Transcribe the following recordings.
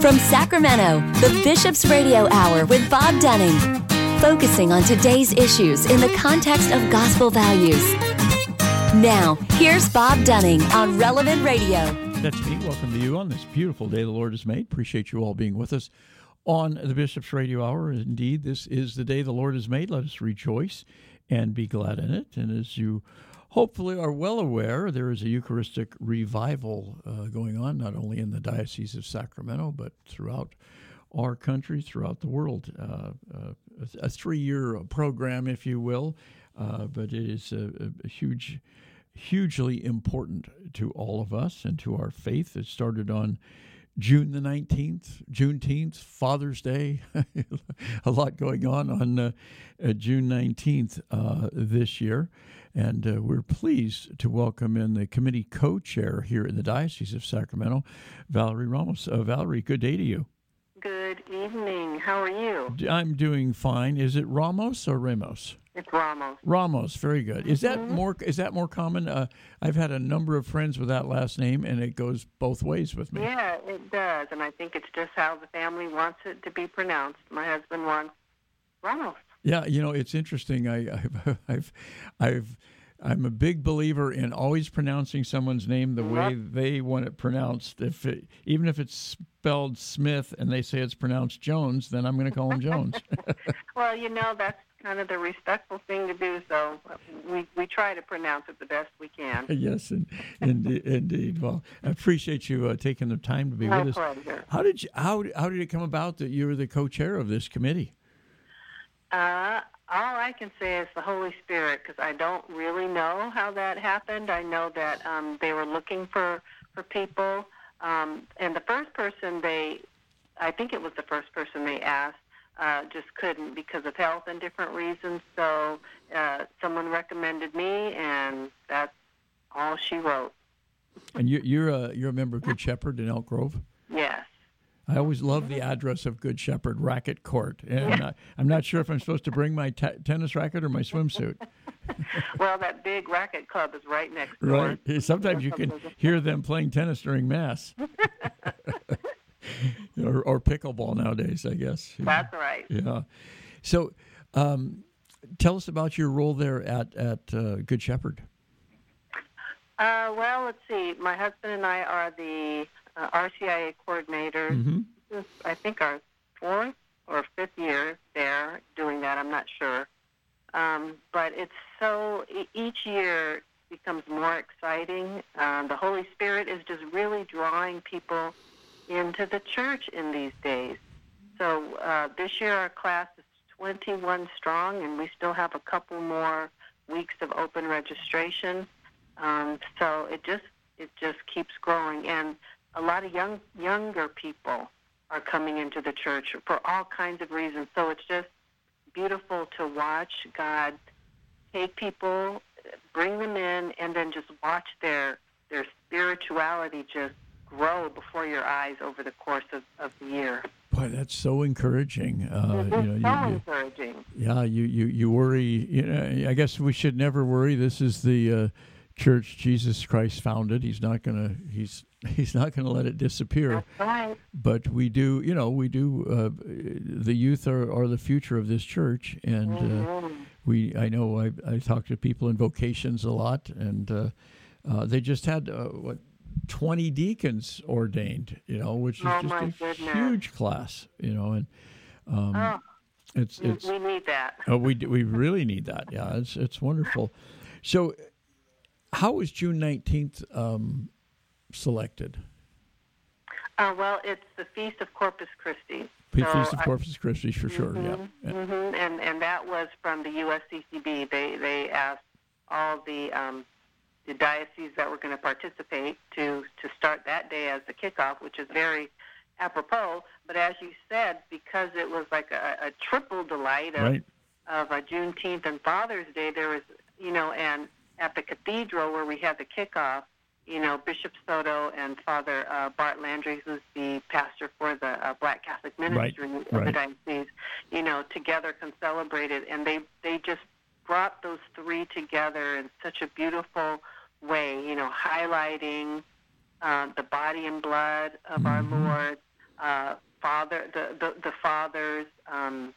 From Sacramento, the Bishop's Radio Hour with Bob Dunning, focusing on today's issues in the context of gospel values. Now, here's Bob Dunning on Relevant Radio. That's me. Welcome to you on this beautiful day the Lord has made. Appreciate you all being with us on the Bishop's Radio Hour. Indeed, this is the day the Lord has made. Let us rejoice and be glad in it. And as you hopefully are well aware, there is a Eucharistic revival uh, going on, not only in the Diocese of Sacramento, but throughout our country, throughout the world. Uh, uh, a, three year program, if you will, uh, but it is a, a, huge, hugely important to all of us and to our faith. It started on June the 19th, Juneteenth, Father's Day, a lot going on on uh, uh, June 19th uh, this year. And uh, we're pleased to welcome in the committee co chair here in the Diocese of Sacramento, Valerie Ramos. Uh, Valerie, good day to you. Good evening. How are you? I'm doing fine. Is it Ramos or Ramos? It's Ramos. Ramos, very good. Is that mm-hmm. more? Is that more common? Uh, I've had a number of friends with that last name, and it goes both ways with me. Yeah, it does, and I think it's just how the family wants it to be pronounced. My husband wants Ramos. Yeah, you know, it's interesting. I, have I've, I've, I'm a big believer in always pronouncing someone's name the way they want it pronounced. If it, even if it's spelled Smith and they say it's pronounced Jones, then I'm going to call him Jones. well, you know, that's kind of the respectful thing to do. So we, we try to pronounce it the best we can. yes, and, indeed. Well, I appreciate you uh, taking the time to be My with pleasure. us. How did you, how how did it come about that you were the co-chair of this committee? Uh, all I can say is the Holy Spirit, because I don't really know how that happened. I know that um, they were looking for for people, um, and the first person they, I think it was the first person they asked, uh, just couldn't because of health and different reasons. So uh, someone recommended me, and that's all she wrote. and you, you're a you're a member of Good Shepherd in Elk Grove. Yes. I always love the address of Good Shepherd Racquet Court, and I, am not sure if I'm supposed to bring my t- tennis racket or my swimsuit. well, that big racket club is right next door. Right. Sometimes you can hear them playing tennis during mass, or, or, pickleball nowadays, I guess. That's right. Yeah. So, um, tell us about your role there at at uh, Good Shepherd. Uh, well, let's see. My husband and I are the uh, RCIA coordinator. Mm-hmm. This is, I think, our fourth or fifth year there doing that. I'm not sure. Um, but it's so, each year becomes more exciting. Um, the Holy Spirit is just really drawing people into the church in these days. So uh, this year our class is 21 strong, and we still have a couple more weeks of open registration. Um, so it just it just keeps growing, and a lot of young younger people are coming into the church for all kinds of reasons. So it's just beautiful to watch God take people, bring them in, and then just watch their their spirituality just grow before your eyes over the course of, of the year. Boy, that's so encouraging. Uh, you know, so you, encouraging. Yeah, you, you, you worry. You know, I guess we should never worry. This is the uh, church Jesus Christ founded. He's not gonna he's he's not gonna let it disappear. Right. But we do, you know, we do. Uh, the youth are, are the future of this church, and uh, mm-hmm. we. I know I I talk to people in vocations a lot, and uh, uh, they just had uh, what. 20 deacons ordained, you know, which is oh just a goodness. huge class, you know, and um, oh, it's it's we need that. oh, we we really need that. Yeah, it's it's wonderful. So how was June 19th um, selected? Uh, well, it's the Feast of Corpus Christi. Feast so of Corpus Christi, for sure. Mm-hmm, yeah. Mm-hmm, and and that was from the USCCB. They they asked all the um, the dioceses that were going to participate to to start that day as the kickoff, which is very apropos. But as you said, because it was like a, a triple delight of right. of a Juneteenth and Father's Day, there was you know and at the cathedral where we had the kickoff, you know, Bishop Soto and Father uh, Bart Landry, who's the pastor for the uh, Black Catholic Ministry right, of right. the diocese, you know, together can celebrate it, and they they just brought those three together in such a beautiful way, you know, highlighting uh, the body and blood of mm-hmm. our Lord, uh, father, the, the, the father's um,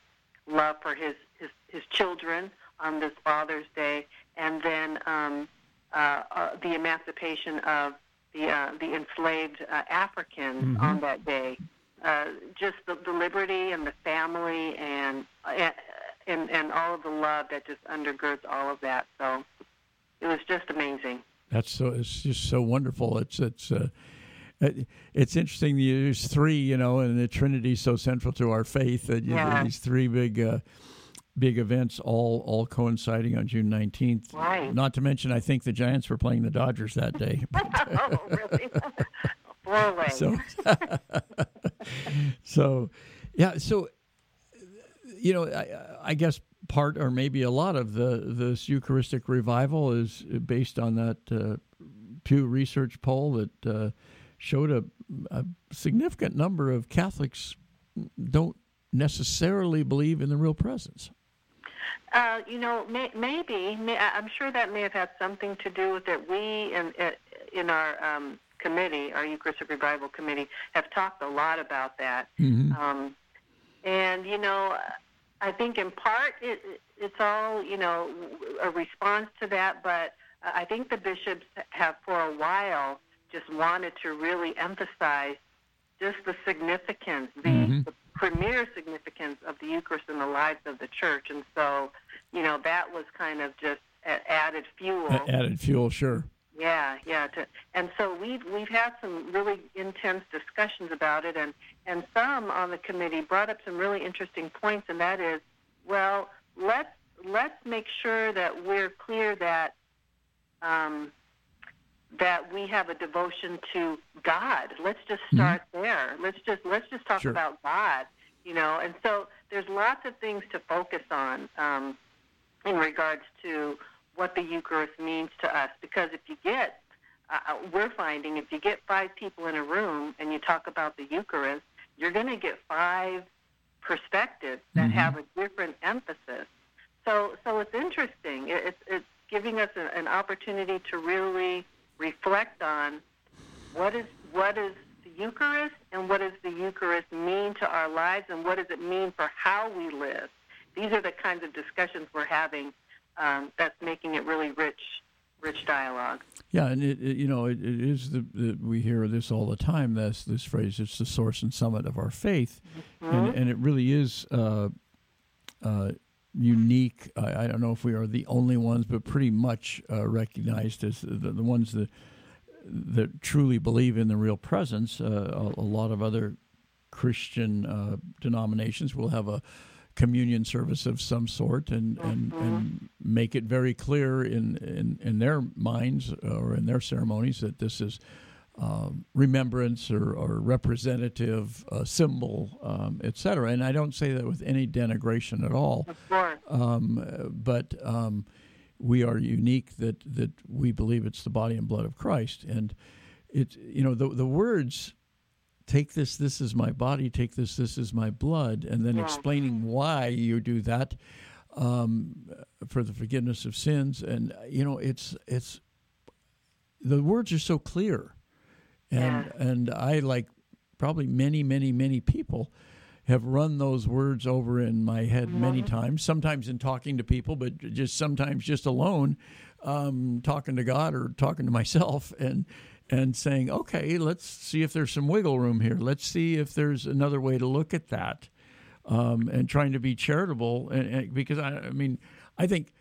love for his, his, his children on this Father's Day, and then um, the emancipation of the, uh, the enslaved uh, Africans mm-hmm. on that day. Uh, just the, the liberty and the family and, and and all of the love that just undergirds all of that. So it was just amazing. That's so. It's just so wonderful. It's it's. Uh, it's interesting. There's three, you know, and the Trinity is so central to our faith that you yeah. these three big, uh, big events all all coinciding on June 19th. Right. Not to mention, I think the Giants were playing the Dodgers that day. oh, really? Boy, so, so, yeah. So, you know, I, I guess part or maybe a lot of the this Eucharistic revival is based on that uh, Pew Research poll that uh, showed a, a, significant number of Catholics don't necessarily believe in the real presence. Uh, you know, may, maybe may, I'm sure that may have had something to do with it. We in in our um, committee, our Eucharistic Revival committee, have talked a lot about that. Mm-hmm. Um, and you know, I think in part it, it's all you know a response to that, but I think the bishops have for a while just wanted to really emphasize just the significance, the, mm-hmm. the premier significance of the Eucharist in the lives of the church, and so you know that was kind of just added fuel. Added fuel, sure. Yeah, yeah. To, and so we've we've had some really intense discussions about it, and and some on the committee brought up some really interesting points, and that is, well, let's let's make sure that we're clear that um, that we have a devotion to God. Let's just mm-hmm. start mm-hmm. there. Let's just let's just talk sure. about God, you know. And so there's lots of things to focus on um, in regards to what the Eucharist means to us. Because if you get, uh, uh, we're finding if you get five people in a room and you talk about the Eucharist, you're going to get five perspectives that mm-hmm. have a different emphasis. So, so it's interesting. It's it's giving us an opportunity to really reflect on what is what is the Eucharist and what does the Eucharist mean to our lives and what does it mean for how we live. These are the kinds of discussions we're having um, that's making it really rich, rich dialogue. Yeah, and it, it you know it, it is the, the, we hear this all the time. This this phrase, it's the source and summit of our faith, mm-hmm. and, and it really is. Uh, uh, unique. I, I, don't know if we are the only ones, but pretty much uh, recognized as the, the, ones that that truly believe in the real presence. Uh, a, a, lot of other Christian uh, denominations will have a communion service of some sort and, and, mm-hmm. and make it very clear in, in, in their minds or in their ceremonies that this is um, remembrance or, or representative uh, symbol, um, etc. And I don't say that with any denigration at all. Of course. Um, but um, we are unique that, that we believe it's the body and blood of Christ. And it, you know, the, the words take this, this is my body, take this, this is my blood, and then yeah. explaining why you do that um, for the forgiveness of sins. And, you know, it's, it's, the words are so clear. And, yeah. and I, like probably many, many, many people, have run those words over in my head mm-hmm. many times, sometimes in talking to people, but just sometimes just alone, um, talking to God or talking to myself. And, and saying, okay, let's see if there's some wiggle room here. Let's see if there's another way to look at that, um, and trying to be charitable. And, and because I, I, mean, I think,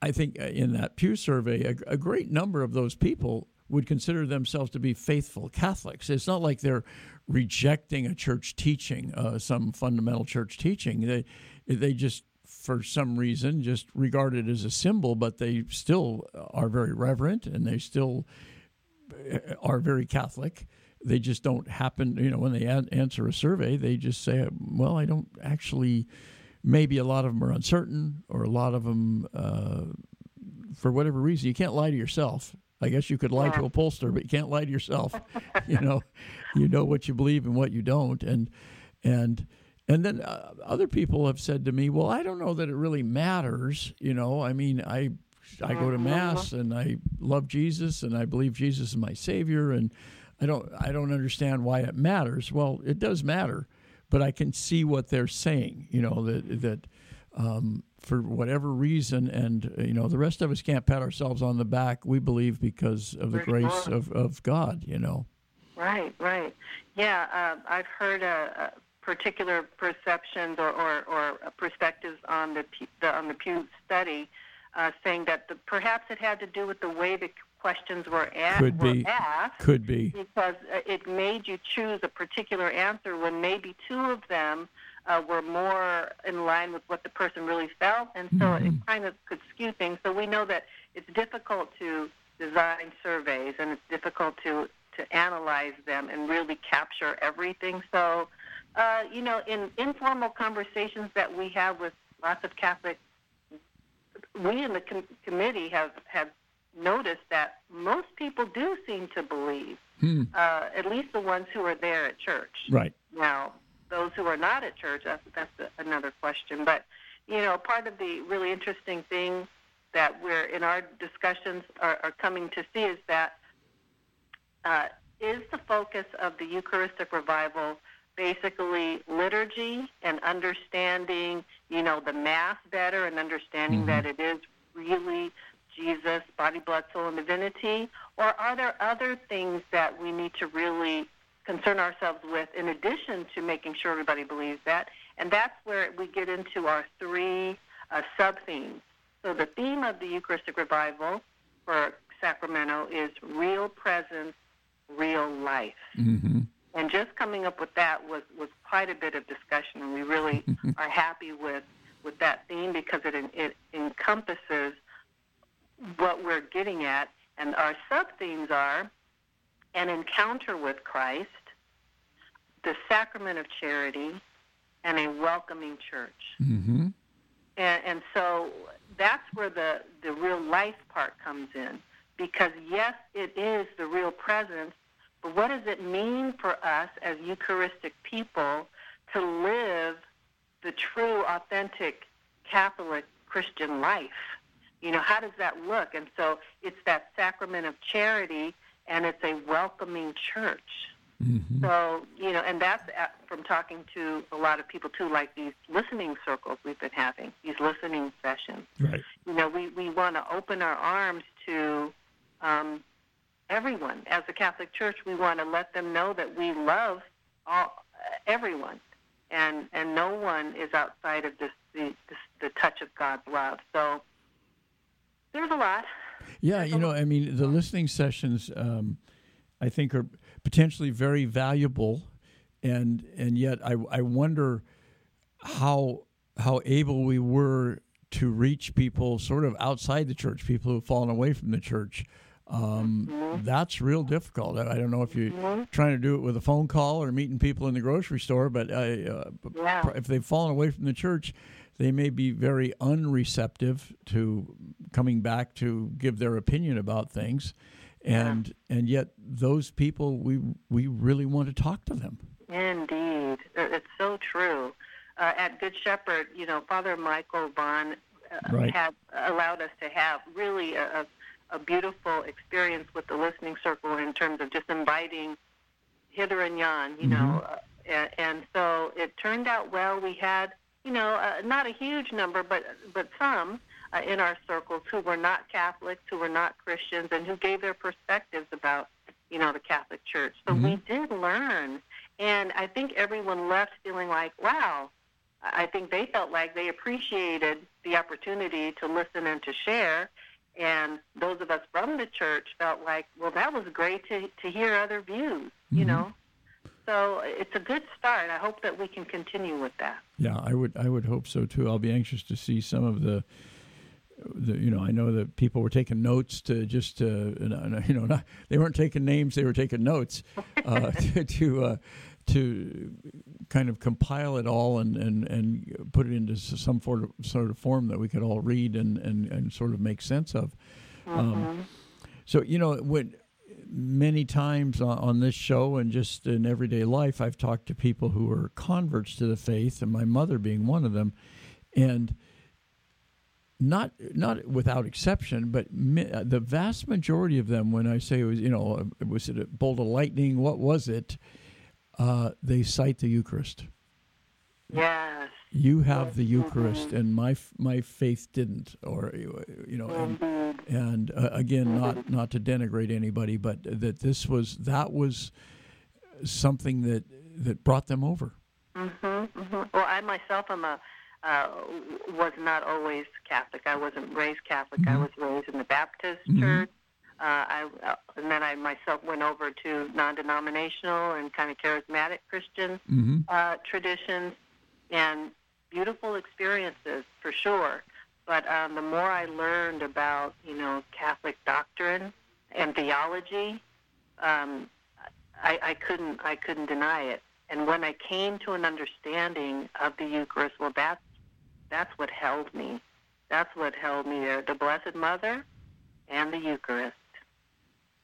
I think in that Pew survey, a, a, great number of those people would consider themselves to be faithful Catholics. It's not like they're rejecting a church teaching, uh, some fundamental church teaching. They, they just for some reason just regard it as a symbol, but they still are very reverent and they still are very Catholic. They just don't happen, you know, when they answer a survey, they just say, well, I don't actually, maybe a lot of them are uncertain or a lot of them, uh, for whatever reason, you can't lie to yourself. I guess you could lie to a pollster, but you can't lie to yourself. you know, you know what you believe and what you don't, and and and then uh, other people have said to me, "Well, I don't know that it really matters." You know, I mean, I I go to mm-hmm. mass and I love Jesus and I believe Jesus is my savior and I don't I don't understand why it matters. Well, it does matter, but I can see what they're saying. You know that that um, for whatever reason, and uh, you know the rest of us can't pat ourselves on the back. We believe because of the grace of, of God. You know. Right, right. Yeah, uh, I've heard uh, particular perceptions or, or, or perspectives on the, Pew- the on the Pew study, uh, saying that the, perhaps it had to do with the way the questions were, a- Could were be. asked, Could be. because uh, it made you choose a particular answer when maybe two of them uh, were more in line with what the person really felt, and so it kind of could skew things. So we know that it's difficult to design surveys, and it's difficult to to analyze them and really capture everything. So, uh, you know, in informal conversations that we have with lots of Catholics, we in the com- committee have have noticed that most people do seem to believe, Hmm. uh, at least the ones who are there at church. Right. Now, those who are not at church, that's, that's a, another question. But, you know, part of the really interesting thing that we're in our discussions are, are coming to see is that uh, is the focus of the Eucharistic revival basically liturgy and understanding, you know, the Mass better and understanding that it is really Jesus, body, blood, soul, and divinity? Or are there other things that we need to really concern ourselves with in addition to making sure everybody believes that? And that's where we get into our three uh, sub themes. So the theme of the Eucharistic revival for Sacramento is real presence, real life. Mm-hmm. And just coming up with that was, was quite a bit of discussion, and we really are happy with, with that theme because it, it encompasses what we're getting at. And our sub themes are an encounter with Christ, the sacrament of charity, and a welcoming church. Mm-hmm. And, and so that's where the, the real life part comes in. Because, yes, it is the real presence, but what does it mean for us as Eucharistic people to live the true, authentic Catholic Christian life? You know, how does that look? And so it's that sacrament of charity and it's a welcoming church. Mm-hmm. So, you know, and that's uh, from talking to a lot of people too, like these listening circles we've been having, these listening sessions. Right. You know, we, we want to open our arms to um, everyone. As a Catholic Church, we want to let them know that we love all, everyone, and and no one is outside of this the, this, the touch of God's love. So there's a lot. Yeah, you know, I mean, the listening sessions, um, I think, are potentially very valuable, and and yet I I wonder how how able we were to reach people sort of outside the church, people who've fallen away from the church. Um, That's real difficult. I don't know if you're trying to do it with a phone call or meeting people in the grocery store, but I, uh, Yeah. if they've fallen away from the church, they may be very unreceptive to coming back to give their opinion about things, and and yet those people we we really want to talk to them. Indeed, it's so true. Uh, at Good Shepherd, you know, Father Michael Vaughn uh, Right. had allowed us to have really a, a, a beautiful experience with the listening circle in terms of just inviting hither and yon, you know, uh, and, and so it turned out well. We had, you know, uh, not a huge number, but but some uh, in our circles who were not Catholics, who were not Christians, and who gave their perspectives about, you know, the Catholic Church. So we did learn, and I think everyone left feeling like, wow. I think they felt like they appreciated the opportunity to listen and to share. And those of us from the church felt like, well, that was great to, to hear other views, you know? So it's a good start. I hope that we can continue with that. Yeah, I would I would hope so too. I'll be anxious to see some of the. The, you know, I know that people were taking notes to just to, you know, not, they weren't taking names; they were taking notes uh, to to, uh, to kind of compile it all and, and, and put it into some sort of sort of form that we could all read and, and, and sort of make sense of. Um, so you know, when many times on, on this show and just in everyday life, I've talked to people who are converts to the faith, and my mother being one of them, and not not without exception, but mi- the vast majority of them, when I say it was, you know, uh, was it a bolt of lightning? What was it? Uh, they cite the Eucharist. Yes. You have the Eucharist, and my my faith didn't, or you know, and, and uh, again, not not to denigrate anybody, but that this was that was something that that brought them over. Mm-hmm, mm-hmm. Well, I myself am a uh, was not always Catholic. I wasn't raised Catholic. Mm-hmm. I was raised in the Baptist mm-hmm. church. Uh, I uh, and then I myself went over to non-denominational and kind of charismatic Christian mm-hmm. uh, traditions, and beautiful experiences for sure. But um, the more I learned about you know Catholic doctrine and theology, um, I, I couldn't I couldn't deny it. And when I came to an understanding of the Eucharist, well, that's that's what held me. That's what held me there. The Blessed Mother and the Eucharist.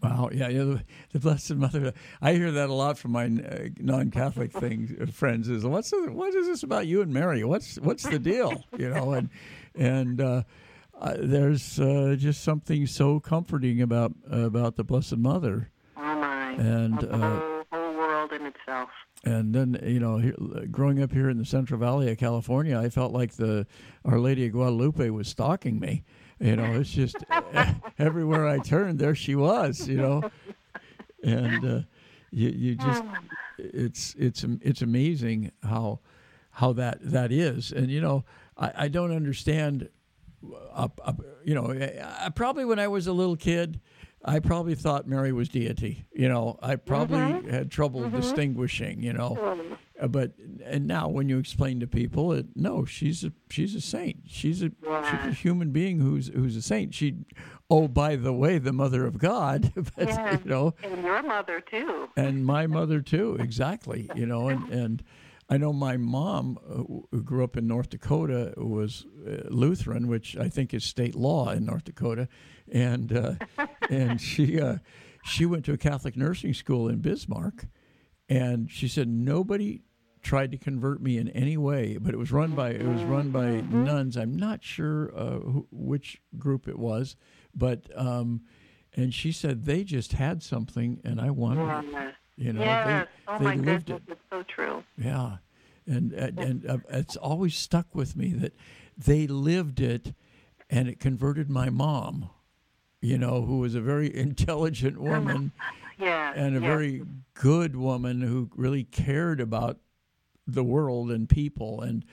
Wow, yeah, yeah, the, the, Blessed Mother. I hear that a lot from my uh, non-Catholic things uh, friends. Is what's the, what is this about you and Mary? What's what's the deal? You know, and and uh, uh, there's uh, just something so comforting about about the Blessed Mother. Oh my! And the whole, whole world in itself. And then you know, here, growing up here in the Central Valley of California, I felt like the Our Lady of Guadalupe was stalking me. You know, it's just everywhere I turned, there she was. You know, and uh, you you just it's it's it's amazing how how that that is. And you know, I, I don't understand. Uh, uh, you know, I, probably when I was a little kid, I probably thought Mary was deity. You know, I probably mm-hmm. had trouble mm-hmm. distinguishing. You know. But and now when you explain to people, it, no, she's a she's a saint. She's a, yeah. she's a human being who's who's a saint. She, oh by the way, the mother of God. but yeah. you know, and your mother too. And my mother too, exactly. You know, and and. I know my mom, uh, who grew up in North Dakota, was uh, Lutheran, which I think is state law in North Dakota, and uh, and she uh, she went to a Catholic nursing school in Bismarck, and she said nobody tried to convert me in any way, but it was run by it was run by nuns. I'm not sure uh, who, which group it was, but um, and she said they just had something, and I wanted it. You know, yes. they, oh they my lived goodness, it. It's so true. Yeah, and and, and uh, it's always stuck with me that they lived it, and it converted my mom you know, who was a very intelligent woman yeah, and a very good woman who really cared about the world and people and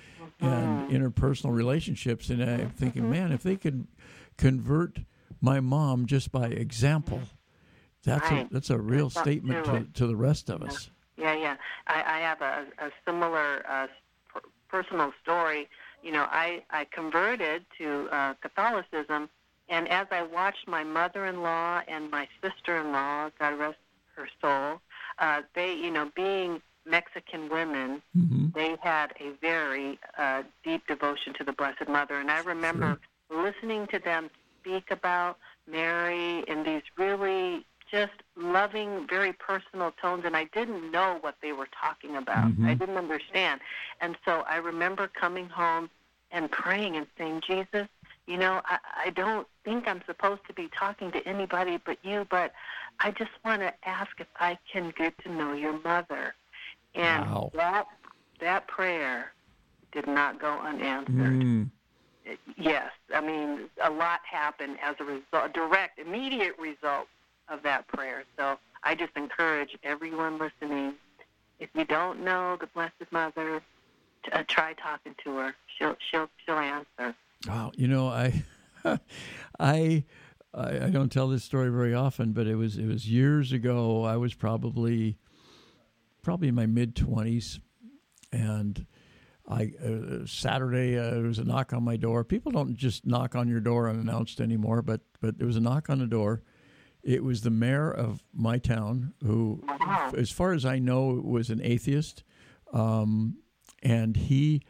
mm-hmm. and interpersonal relationships. And I'm thinking, mm-hmm. man, if they could convert my mom just by example, that's right. a that's a real that's statement to, to the rest of us. Yeah, yeah. I, I have a, a similar uh, personal story. You know, I I converted to uh, Catholicism and as I watched my mother-in-law and my sister-in-law, God rest her soul, uh, they, you know, being Mexican women, mm-hmm. they had a very uh, deep devotion to the Blessed Mother. And I remember sure. listening to them speak about Mary in these really just loving, very personal tones, and I didn't know what they were talking about. Mm-hmm. I didn't understand. And so I remember coming home and praying and saying, Jesus, you know, I, I don't think I'm supposed to be talking to anybody but you, but I just want to ask if I can get to know your mother. And wow. that that prayer did not go unanswered. Mm. Yes, I mean a lot happened as a result, direct, immediate result of that prayer. So I just encourage everyone listening: if you don't know the Blessed Mother, uh, try talking to her. She'll she'll she'll answer. Wow, you know, I, I, I don't tell this story very often, but it was it was years ago. I was probably, probably in my mid twenties, and I uh, Saturday uh, there was a knock on my door. People don't just knock on your door unannounced anymore, but but there was a knock on the door. It was the mayor of my town, who, as far as I know, was an atheist, um, and he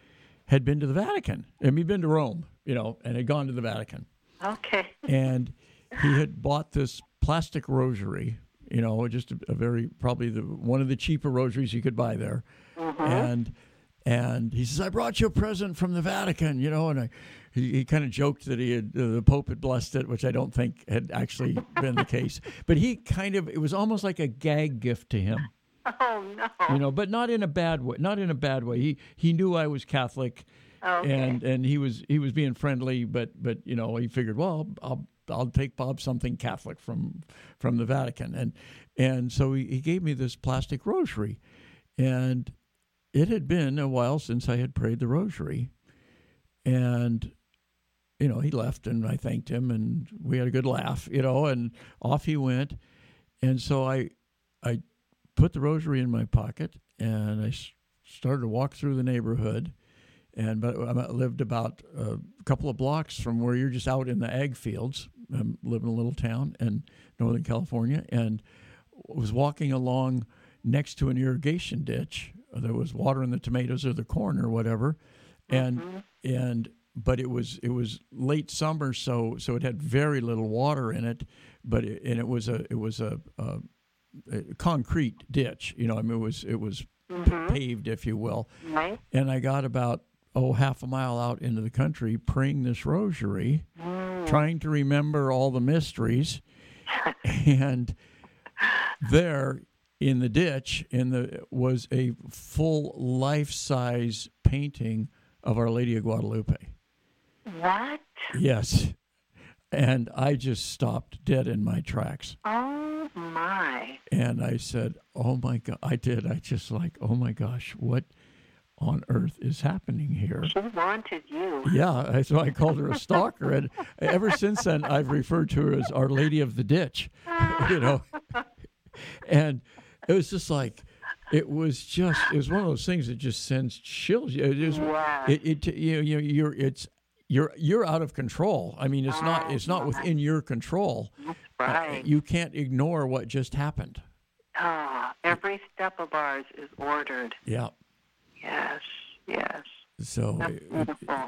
had been to the Vatican. I mean, he'd been to Rome, you know, and had gone to the Vatican. Okay. and he had bought this plastic rosary, you know, just a, a, very probably the one of the cheaper rosaries you could buy there, mm-hmm. and and he says, "I brought you a present from the Vatican," you know, and I, he, he kind of joked that he had uh, the Pope had blessed it, which I don't think had actually been the case. But he kind of it was almost like a gag gift to him. Oh no! You know, but not in a bad way. Not in a bad way. He he knew I was Catholic, Okay. and and he was he was being friendly, but but you know he figured, well, I'll I'll take Bob something Catholic from from the Vatican, and and so he, he gave me this plastic rosary, and it had been a while since I had prayed the rosary, and you know he left, and I thanked him, and we had a good laugh, you know, and off he went, and so I I put the rosary in my pocket, and I started to walk through the neighborhood. And but I lived about a couple of blocks from where you're just out in the ag fields. I live in a little town in Northern California, and was walking along next to an irrigation ditch. There was water in the tomatoes or the corn or whatever, and mm-hmm. and but it was it was late summer, so so it had very little water in it, but it, and it was a it was a, a, a concrete ditch. You know, I mean, it was it was mm-hmm. paved, if you will Right. and I got about oh half a mile out into the country praying this rosary, mm. Mm. trying to remember all the mysteries, and there in the ditch in the was a full life size painting of Our Lady of Guadalupe. What? Yes. And I just stopped dead in my tracks. Oh my! And I said, Oh my God. I did. I just like, Oh my gosh, what on earth is happening here? She wanted you. Yeah, that's why I called her a stalker. And ever since then, I've referred to her as Our Lady of the Ditch, you know. And it was just like, it was just, it was one of those things that just sends chills. It is, Wow. it, it, you know, you- you're, it's, you're, you're out of control. I mean, it's not, it's not within your control. Uh, Right. You can't ignore what just happened. Ah, every step of ours is ordered. Yeah. Yes. Yes. So it,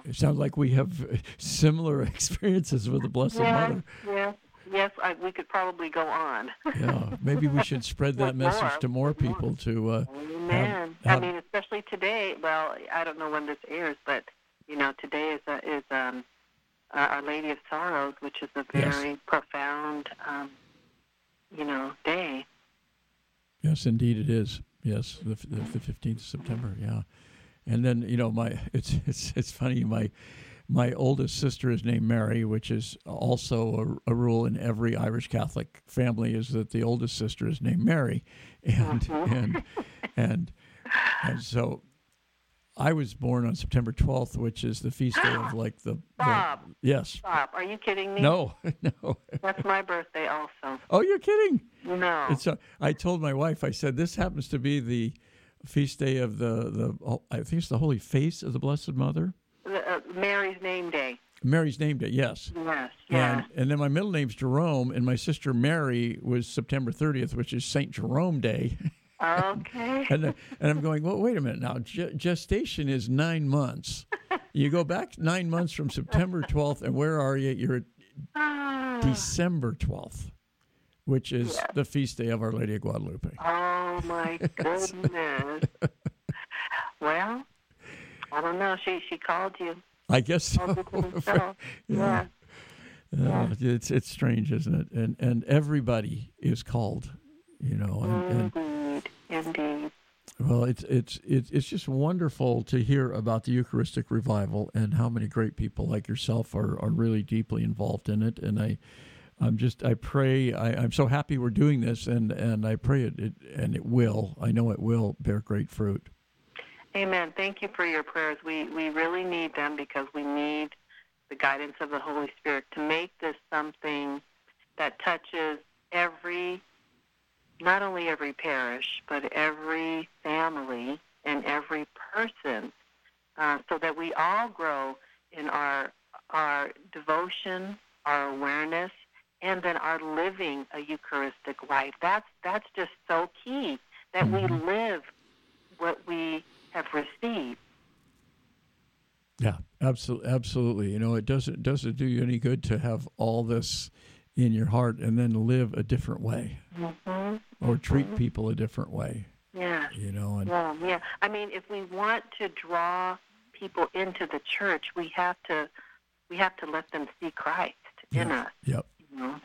it sounds like we have similar experiences with the Blessed Yes. Mother. Yes. Yes. I, we could probably go on. Yeah, maybe we should spread that message more. to more people to. Uh, Amen. have- I mean, especially today. Well, I don't know when this airs, but you know, today is a, is um, uh, Our Lady of Sorrows, which is a Yes. very profound, um, you know, day. yes, indeed, it is. Yes, the the fifteenth of September. Yeah, and then you know my it's it's it's funny my my oldest sister is named Mary, which is also a, a rule in every Irish Catholic family is that the oldest sister is named Mary, and uh-huh. and and and so. I was born on September 12th, which is the feast day of like the, the Bob. yes. Stop. Are you kidding me? No, no. That's my birthday also. Oh, you're kidding. No. It's a, I told my wife, I said, this happens to be the feast day of the, the I think it's the Holy Face of the Blessed Mother. The, uh, Mary's name day. Mary's name day, yes. Yes. And, Yes. and then my middle name's Jerome, and my sister Mary was September 30th, which is St. Jerome Day. Okay. and, and I'm going, well, wait a minute now. Ge- gestation is nine months. You go back nine months from September 12th, and where are you? You're at Ah. December 12th, which is Yes. the feast day of Our Lady of Guadalupe. Oh my goodness. well, I don't know. She she called you. I guess so. To yeah. Uh, it's it's strange, isn't it? And and everybody is called, you know. And, and Indeed. Well, it's it's it's it's just wonderful to hear about the Eucharistic revival and how many great people like yourself are are really deeply involved in it. And I, I'm just I pray I, I'm so happy we're doing this, and and I pray it, it and it will. I know it will bear great fruit. Amen. Thank you for your prayers. We we really need them because we need the guidance of the Holy Spirit to make this something that touches every not only every parish, but every family and every person, uh, so that we all grow in our our devotion, our awareness, and then our living a Eucharistic life. That's that's just so key that we live what we have received. Yeah, absolutely, absolutely. You know, it doesn't doesn't do you any good to have all this in your heart and then live a different way Mm-hmm. or treat people a different way. Yeah. You know, and yeah, yeah. I mean, if we want to draw people into the church, we have to we have to let them see Christ in us. Yep. You know?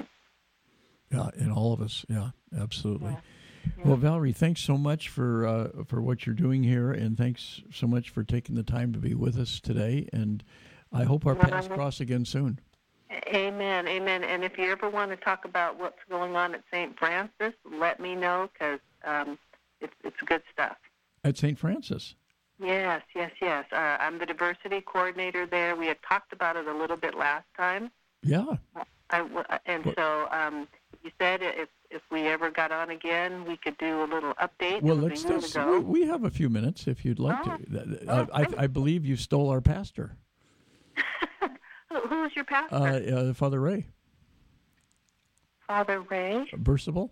Yeah, in all of us. Yeah, absolutely. Yeah. Yeah. Well, Valerie, thanks so much for uh, for what you're doing here, and thanks so much for taking the time to be with us today. And I hope our paths cross again soon. Amen, amen. And if you ever want to talk about what's going on at St. Francis, let me know because um, it's it's good stuff. At St. Francis. Yes, yes, yes. Uh, I'm the diversity coordinator there. We had talked about it a little bit last time. Yeah. I, and so um, you said if if we ever got on again, we could do a little update. Well, let's just. We have a few minutes if you'd like oh. to. Uh, I, I, believe you stole our pastor. Who is your pastor? Uh, uh, Father Ray. Father Ray. Burstable.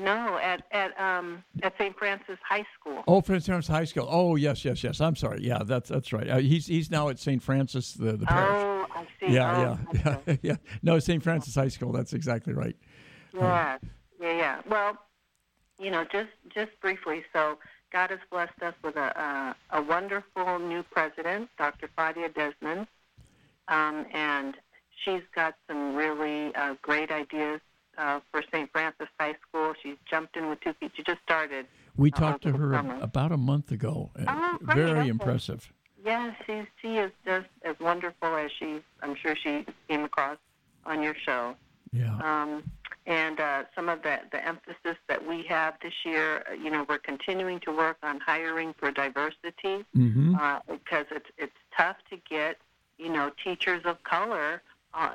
No, at at um at St. Francis High School. Oh, St. Francis High School. Oh, yes, yes, yes. I'm sorry. Yeah, that's that's right. Uh, he's he's now at St. Francis the the parish. Oh, I see. Yeah, oh, yeah, yeah, yeah. No, St. Francis High School. That's exactly right. Yeah, yeah, yeah. Well, you know, just just briefly. So God has blessed us with a a, a wonderful new president, Dr. Fadia Desmond, um, and she's got some really uh, great ideas uh, for St. Francis High School. She's jumped in with two feet. She just started. We uh, talked to her summer. about a month ago. Uh, Oh, great. Very Okay. impressive. Yeah, she's she is just as wonderful as she I'm sure she came across on your show. Yeah. Um, and uh, some of the, the emphasis that we have this year, uh, you know, we're continuing to work on hiring for diversity Mm-hmm. uh, because it's it's tough to get, you know, teachers of color uh,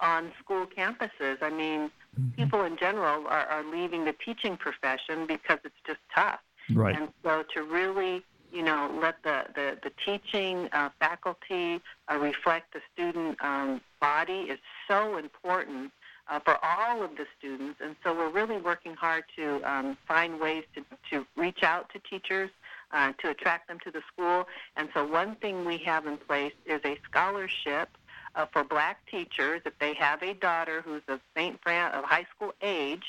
on school campuses. I mean, people in general are, are leaving the teaching profession because it's just tough. Right. And so to really, you know, let the, the, the teaching uh, faculty uh, reflect the student um, body is so important uh, for all of the students. And so we're really working hard to um, find ways to, to reach out to teachers, uh, to attract them to the school. And so one thing we have in place is a scholarship uh, for black teachers. If they have a daughter who's of St. Fran of high school age,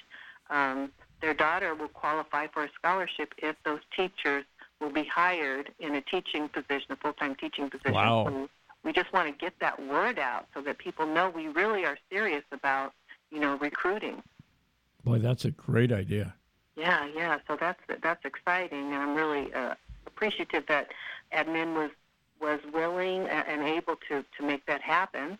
um, their daughter will qualify for a scholarship if those teachers will be hired in a teaching position, a full-time teaching position. Wow. So we just want to get that word out so that people know we really are serious about, you know, recruiting. Boy, that's a great idea. Yeah, yeah. So that's that's exciting, and I'm really uh, appreciative that admin was was willing and able to to make that happen.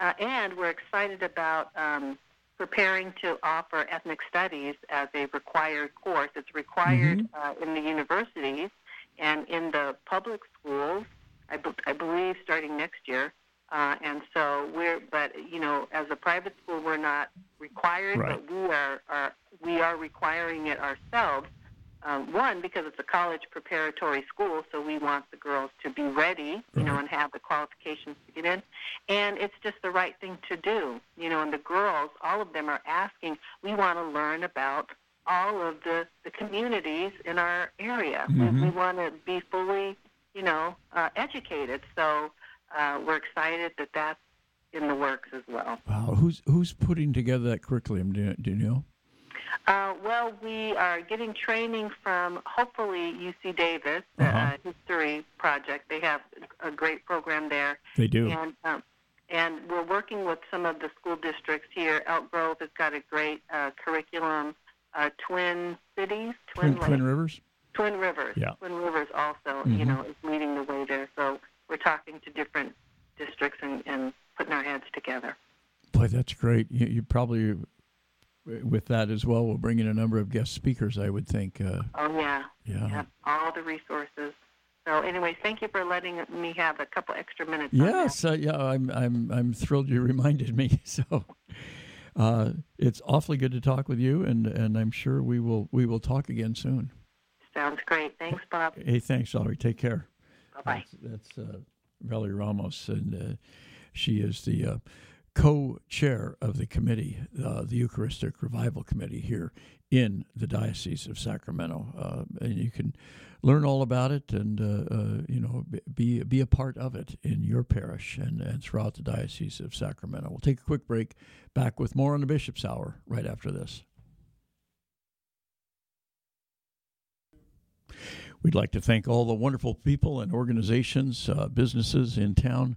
Uh, and we're excited about um, preparing to offer ethnic studies as a required course. It's required uh, in the universities and in the public schools. I, be- I believe starting next year. Uh, and so we're, but you know, as a private school, we're not required, Right. but we are, are we are requiring it ourselves. Um, one, because it's a college preparatory school, so we want the girls to be ready, you know, and have the qualifications to get in. And it's just the right thing to do, you know. And the girls, all of them are asking, we want to learn about all of the, the communities in our area. Mhm. We, we want to be fully, you know, uh, educated. So uh, we're excited that that's in the works as well. Wow. Who's who's putting together that curriculum? Do you, do you know? Uh, well, we are getting training from hopefully UC Davis, Uh-huh. uh, History Project. They have a great program there, They do. and um, and we're working with some of the school districts here. Elk Grove has got a great uh, curriculum. Uh, Twin Cities, Twin, Twin, Twin Rivers. Twin Rivers, Yeah. Twin Rivers also, Mhm. you know, is leading the way there. So we're talking to different districts and, and putting our heads together. Boy, that's great. You, you probably, with that as well, will bring in a number of guest speakers. I would think. Uh, Oh yeah, yeah. yeah, all the resources. So, anyway, thank you for letting me have a couple extra minutes. Yes, uh, yeah, I'm, I'm, I'm thrilled you reminded me. So, uh, it's awfully good to talk with you, and, and I'm sure we will, we will talk again soon. Sounds great. Thanks, Bob. Hey, thanks, Valerie. Take care. Bye bye. That's, that's uh, Valerie Ramos, and uh, she is the uh, co-chair of the committee, uh, the Eucharistic Revival Committee here in the Diocese of Sacramento. Uh, and you can learn all about it, and uh, you know, be be a part of it in your parish and, and throughout the Diocese of Sacramento. We'll take a quick break. Back with more on the Bishop's Hour right after this. We'd like to thank all the wonderful people and organizations, uh, businesses in town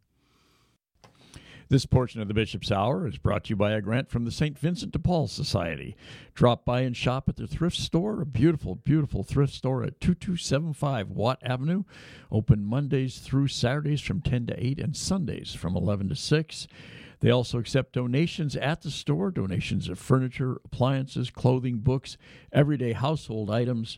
This portion of the Bishop's Hour is brought to you by a grant from the St. Vincent de Paul Society. Drop by and shop at their thrift store, a beautiful, beautiful thrift store at 2275 Watt Avenue. Open Mondays through Saturdays from 10 to 8 and Sundays from 11 to 6. They also accept donations at the store donations of furniture, appliances, clothing, books, everyday household items.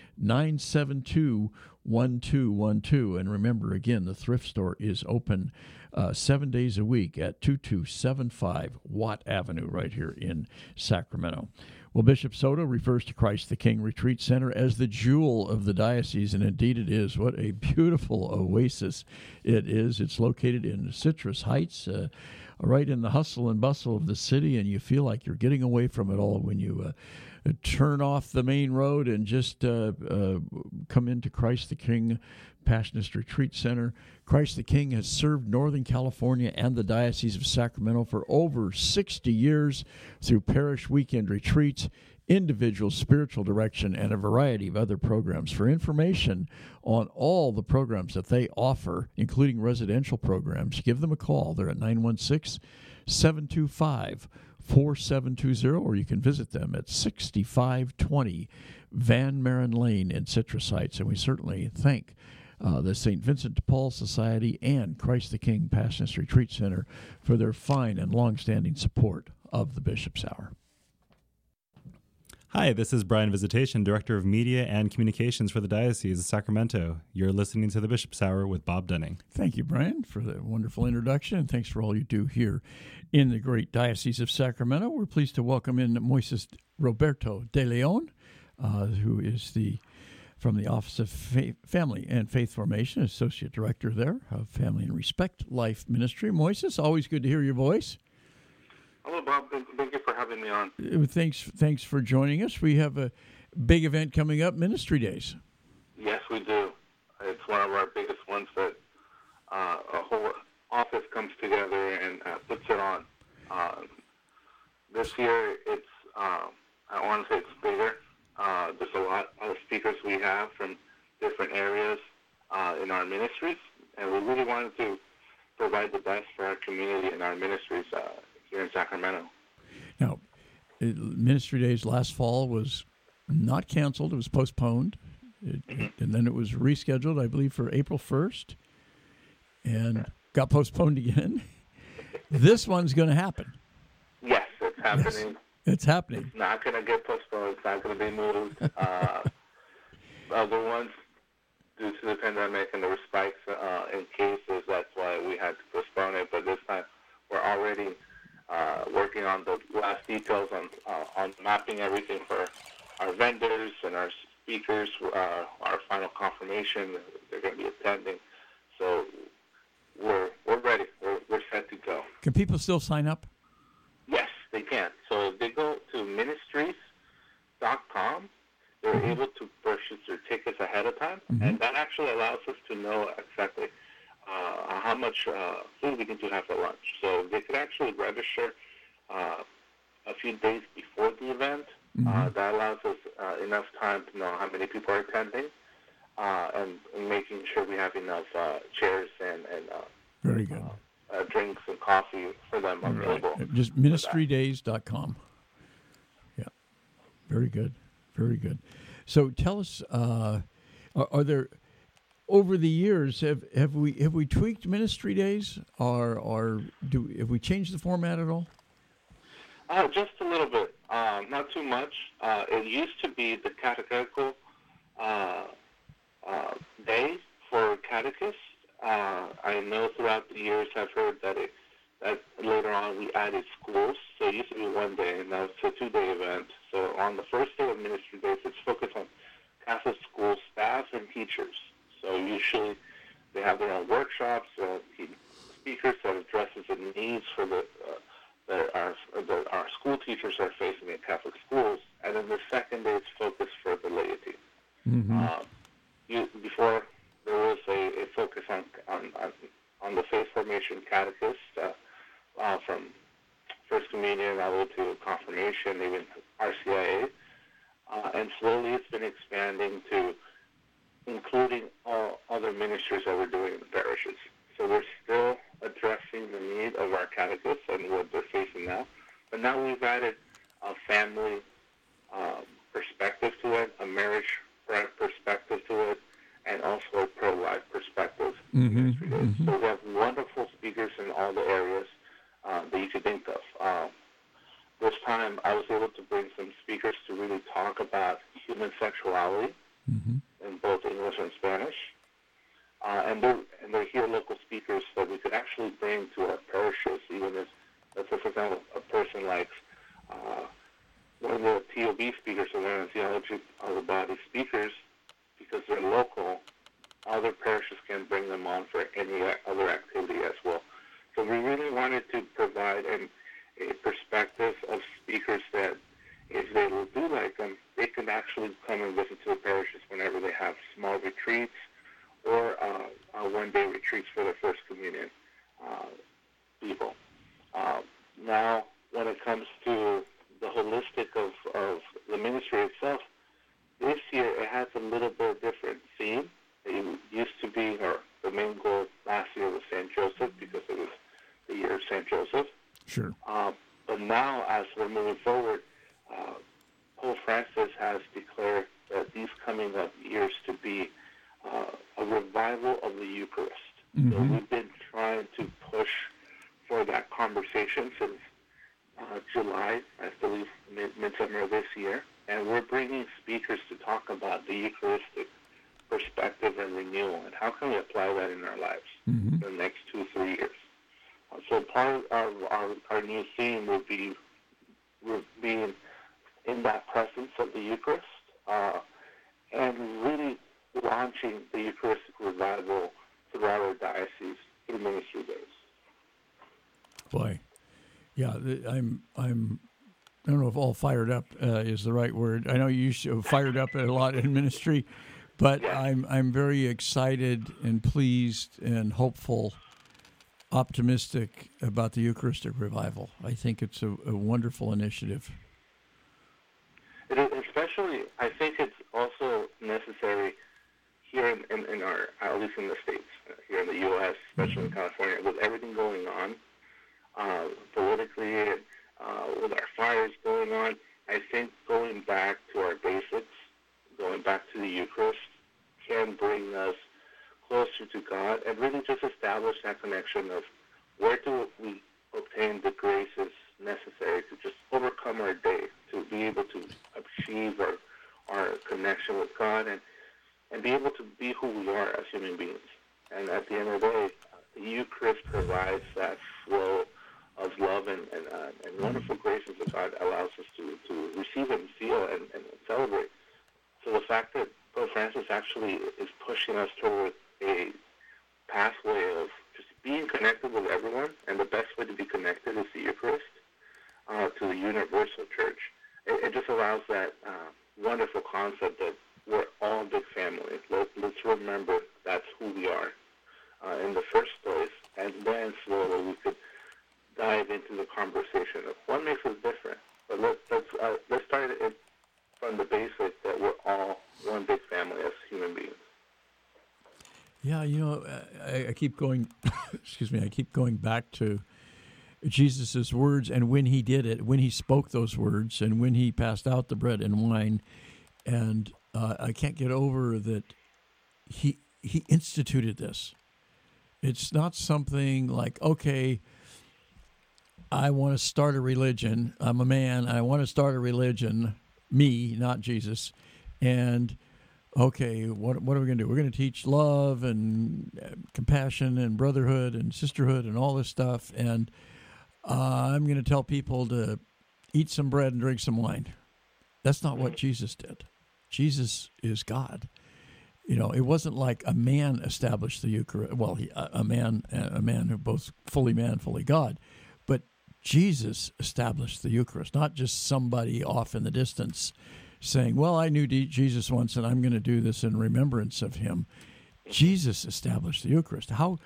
972 1212. And remember, again, the thrift store is open uh, seven days a week at 2275 Watt Avenue, right here in Sacramento. Well, Bishop Soto refers to Christ the King Retreat Center as the jewel of the diocese, and indeed it is. What a beautiful oasis it is. It's located in Citrus Heights, uh, right in the hustle and bustle of the city, and you feel like you're getting away from it all when you. Uh, turn off the main road and just uh, uh, come into Christ the King Passionist Retreat Center. Christ the King has served Northern California and the Diocese of Sacramento for over 60 years through parish weekend retreats, individual spiritual direction, and a variety of other programs. For information on all the programs that they offer, including residential programs, give them a call. They're at 916 725 4720, or you can visit them at 6520 Van Maren Lane in Citrus Heights. And we certainly thank uh, the St. Vincent de Paul Society and Christ the King Passionist Retreat Center for their fine and long-standing support of the Bishop's Hour. Hi, this is Brian Visitation, Director of Media and Communications for the Diocese of Sacramento. You're listening to the Bishop's Hour with Bob Dunning. Thank you, Brian, for the wonderful introduction, and thanks for all you do here in the great Diocese of Sacramento. We're pleased to welcome in Moises Roberto de Leon, uh, who is the from the Office of Fa- Family and Faith Formation, Associate Director there of Family and Respect Life Ministry. Moises, always good to hear your voice. Hello, Bob. Thank you for having me on. Uh, thanks, thanks for joining us. We have a big event coming up, Ministry Days. Yes, we do. It's one of our biggest ones that uh, a whole office comes together and uh, puts it on. Uh, this year, it's uh, I want to say it's bigger. Uh, there's a lot of speakers we have from different areas uh, in our ministries, and we really wanted to provide the best for our community and our ministries uh, here in Sacramento. Now, Ministry Days last fall was not canceled; it was postponed, it, mm-hmm. and then it was rescheduled, I believe, for April first, and got postponed again. this one's going to happen. Yes, it's happening. Yes. It's happening. It's not going to get postponed. It's not going to be moved. Uh, other ones, due to the pandemic and the spikes uh, in cases, that's why we had to postpone it. But this time, we're already uh, working on the last details on uh, on mapping everything for our vendors and our speakers. Uh, our final confirmation they're going to be attending. So we're we're ready. We're, we're set to go. Can people still sign up? Yes, they can. So they go to ministrydays.com. They're mm-hmm. able to purchase their tickets ahead of time, mm-hmm. and that actually allows us to know exactly uh, how much uh, food we need to have for lunch. So they could actually register uh, a few days before the event. Mm-hmm. Uh, that allows us uh, enough time to know how many people are attending uh, and, making sure we have enough chairs and, and Very good. Uh, uh, drinks and coffee for them available. Right. Just ministrydays.com. Yeah. Very good. Very good. So tell us, uh, are, are, there over the years have have we have we tweaked ministry days or or do have we changed the format at all? Uh, just a little bit, um, not too much. Uh, it used to be the catechetical uh, uh day for catechists. Uh, I know throughout the years I've heard that it that later on we added schools. So it used to be one day, and now it's a two-day event. So on the first day of ministry days, it's focused on Catholic school staff and teachers. So usually they have their own workshops, uh, speakers that addresses the needs for the uh, that our that our school teachers are facing in Catholic schools, and then the second day is focused for the laity. Mm-hmm. Uh, you, before there was a, a focus on, on on on the faith formation catechist uh, uh, from First Communion all the way to confirmation, even RCIA, uh, and slowly it's been expanding to including all other ministries that we're doing in the parishes. So we're still addressing the need of our catechists and what they're facing now. But now we've added a family um, perspective to it, a marriage perspective to it, and also a pro-life perspective. Mm-hmm, mm-hmm. So we have wonderful speakers in all the areas uh, that you could think of. Uh, this time, I was able to bring some speakers to really talk about human sexuality mm-hmm. In both English and Spanish. Uh, and they're and they're here local speakers that we could actually bring to our parishes, even if, let's say, for example, a person likes uh, one of the TOB speakers, or one of the theology of the body speakers, because they're local. Other parishes can bring them on for any other activity as well. So we really wanted to provide an, a perspective of speakers that, if they will do like them, they can actually come and visit to the parishes whenever they have small retreats or uh, uh, one-day retreats for the First Communion uh, people. Uh, now, when it comes to the holistic of, of the ministry itself, this year it has a little bit different theme. It used to be, or the main goal last year was St. Joseph because it was the year of St. Joseph. Sure. Uh, but now, as we're moving forward, uh, Pope Francis has declared that these coming up years to be uh, a revival of the Eucharist. Mm-hmm. So we've been trying to push for that conversation since uh, July, I believe, mid- midsummer of this year, and we're bringing speakers to talk about the Eucharistic perspective and renewal, and how can we apply that in our lives mm-hmm. in the next two, three years. Uh, so part of our, our, our new theme will be will be in, that presence of the Eucharist, uh, and really launching the Eucharistic revival throughout our diocese through ministry days. Boy, yeah, I'm I'm I don't know if all fired up uh, is the right word. I know you fired up a lot in ministry, but. I'm I'm very excited and pleased and hopeful, optimistic about the Eucharistic revival. I think it's a, a wonderful initiative. Especially, I think it's also necessary here in, in, in, our, at least in the States, uh, here in the U.S., especially in California, with everything going on uh, politically and uh, with our fires going on, I think going back to our basics, going back to the Eucharist, can bring us closer to God and really just establish that connection of where do we obtain the graces necessary to just overcome our day, to be able to achieve our, our connection with God and and be able to be who we are as human beings. And at the end of the day, the Eucharist provides that flow of love and, and, uh, and wonderful graces that God allows us to, to receive and feel and, and celebrate. So the fact that Pope Francis actually is pushing us toward a pathway of just being connected with everyone, and the best way to be connected is the Eucharist uh, to the universal church. It, it just allows that uh, wonderful concept that we're all a big family. Let, us remember that's who we are uh, in the first place, and then slowly we could dive into the conversation of what makes us different. But let, let's uh, let's start it from the basic that we're all one big family as human beings. Yeah, you know, I, I keep going. excuse me. I keep going back to Jesus' words and when he did it, when he spoke those words, and when he passed out the bread and wine, and uh, I can't get over that he he instituted this. It's not something like okay, I want to start a religion. I'm a man. I want to start a religion. Me, not Jesus, and okay, what what are we going to do? We're going to teach love and uh, compassion and brotherhood and sisterhood and all this stuff, and uh, I'm going to tell people to eat some bread and drink some wine. That's not what Jesus did. Jesus is God. You know, it wasn't like a man established the Eucharist. Well, he, a man, a man who both fully man, fully God, but Jesus established the Eucharist, not just somebody off in the distance saying, "Well, I knew Jesus once, and I'm going to do this in remembrance of him." Jesus established the Eucharist. How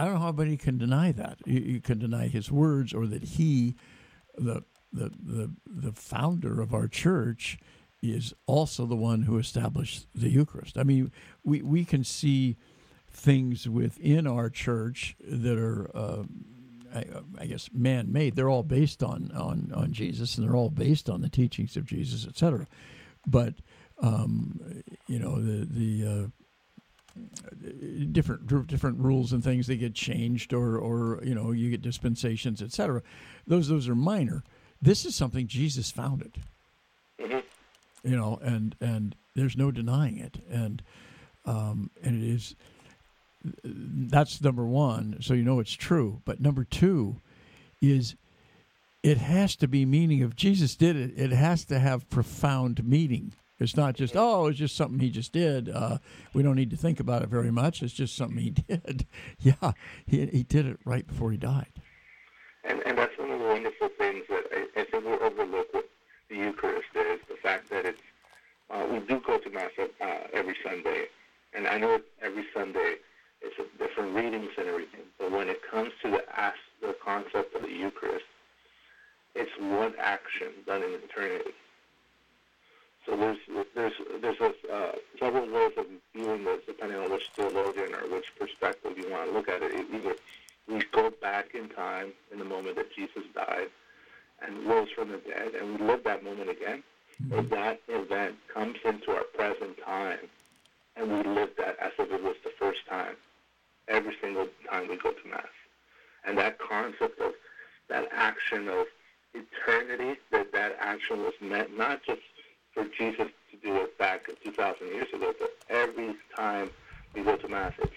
I don't know how anybody can deny that. You, you, can deny his words or that he, the, the, the, the founder of our church, is also the one who established the Eucharist. I mean, we, we can see things within our church that are, uh, I, I, guess, man made. They're all based on, on, on Jesus and they're all based on the teachings of Jesus, etc. But, um, you know, the, the, uh, different different rules and things they get changed or or you know you get dispensations etc those those are minor. This is something jesus founded. Mm-hmm. you know and and there's no denying it. And um and it is that's number one so you know it's true. But number two is it has to be meaning. If jesus did it it has to have profound meaning it's not just oh, it's just something he just did. Uh, we don't need to think about it very much. It's just something he did. yeah, he he did it right before he died. And and that's one of the wonderful things that I, I think we overlook with the Eucharist is the fact that it's uh, we do go to mass uh, every Sunday, and I know every Sunday it's a different readings and everything. But when it comes to the ask, the concept of the Eucharist, it's one action done in eternity. So there's there's there's a, uh, several ways of viewing this depending on which theologian or which perspective you want to look at it. Either we go back in time in the moment that Jesus died and rose from the dead, and we live that moment again, mm-hmm. or that event comes into our present time, and we live that as if it was the first time, every single time we go to mass, and that concept of that action of eternity, that that action was meant not just for Jesus to do it back 2,000 years ago, but every time we go to Mass, it's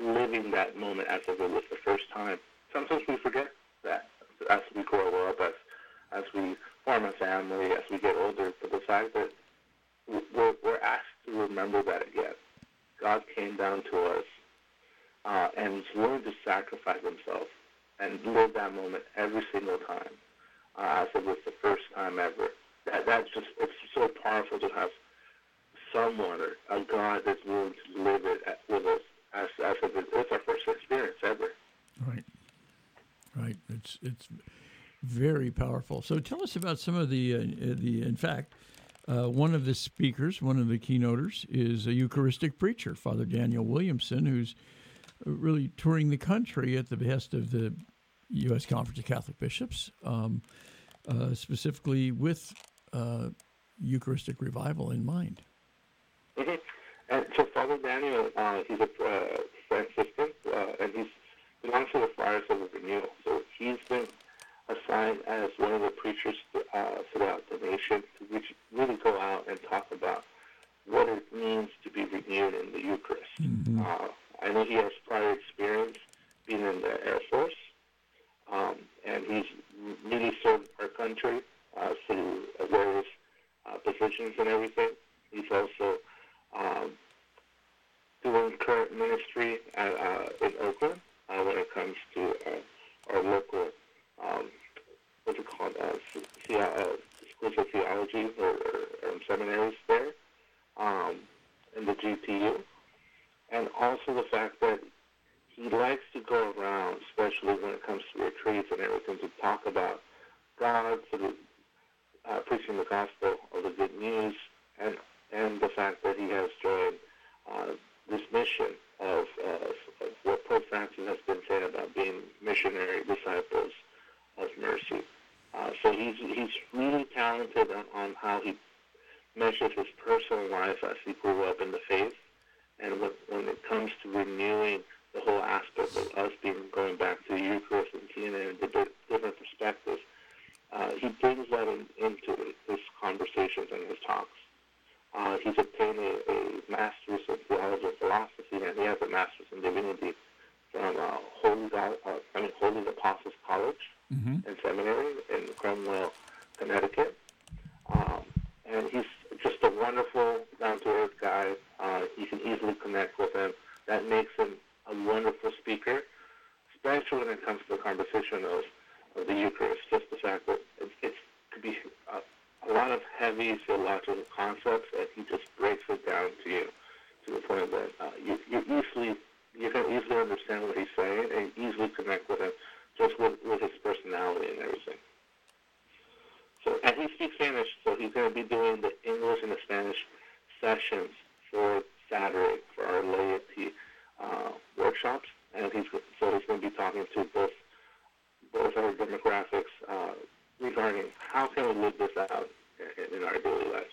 living that moment as if it was the first time. Sometimes we forget that as we grow up, as, as we form a family, as we get older, but the fact that we're, we're asked to remember that again. God came down to us uh, and was willing to sacrifice himself and live that moment every single time uh, as if it was the first time ever that that's just it's so powerful to have someone or a God that's willing to live it with us as as if it's our first experience ever. Right, right. It's it's very powerful. So tell us about some of the uh, the. In fact, uh, one of the speakers, one of the keynoters, is a Eucharistic preacher, Father Daniel Williamson, who's really touring the country at the behest of the U.S. Conference of Catholic Bishops, um, uh, specifically with uh, Eucharistic revival in mind. Mm-hmm. And so Father Daniel, uh, he's a uh, Franciscan, uh, and he's belongs to the Friars of the Renewal. So he's been assigned as one of the preachers uh, throughout the nation to really go out and talk about what it means to be renewed in the Eucharist. Mm-hmm. Uh, I know he has prior experience being in the Air Force, um, and he's really served our country uh, through various uh, positions and everything. He's also um, doing current ministry at, uh, in Oakland uh, when it comes to uh, our local, um, what's it called, uh, the, uh, schools of theology or, or, or seminaries there um, in the GTU, And also the fact that he likes to go around, especially when it comes to retreats and everything, to talk about God, to uh, preaching the gospel of the good news and and the fact that he has joined uh, this mission of, of, of what Pope Francis has been saying about being missionary disciples of mercy. Uh, so he's he's really talented on, on how he measures his personal life as he grew up in the faith, and when, when it comes to renewing the whole aspect of us being going back to the Eucharist and seeing it in different perspectives, uh, he brings that in, into his conversations and his talks. Uh, he's obtained a, a, master's in theology and philosophy, and he has a master's in divinity from uh, Holy, God, uh, I mean, Holy Apostles College mm-hmm. and Seminary in Cromwell, Connecticut. Um, and he's just a wonderful, down-to-earth guy. Uh, you can easily connect with him. That makes him a wonderful speaker, especially when it comes to the conversation of, of the Eucharist. Just the fact that it, it could be a, a lot of heavy theological concepts, and he just breaks it down to you to the point that uh, you, you easily you can easily understand what he's saying and easily connect with him just with, with his personality and everything. So, and he speaks Spanish, so he's going to be doing the English and the Spanish sessions for Saturday for our laity uh, workshops, and he's so he's going to be talking to both both our demographics uh, regarding how can we live this out in, in our daily lives.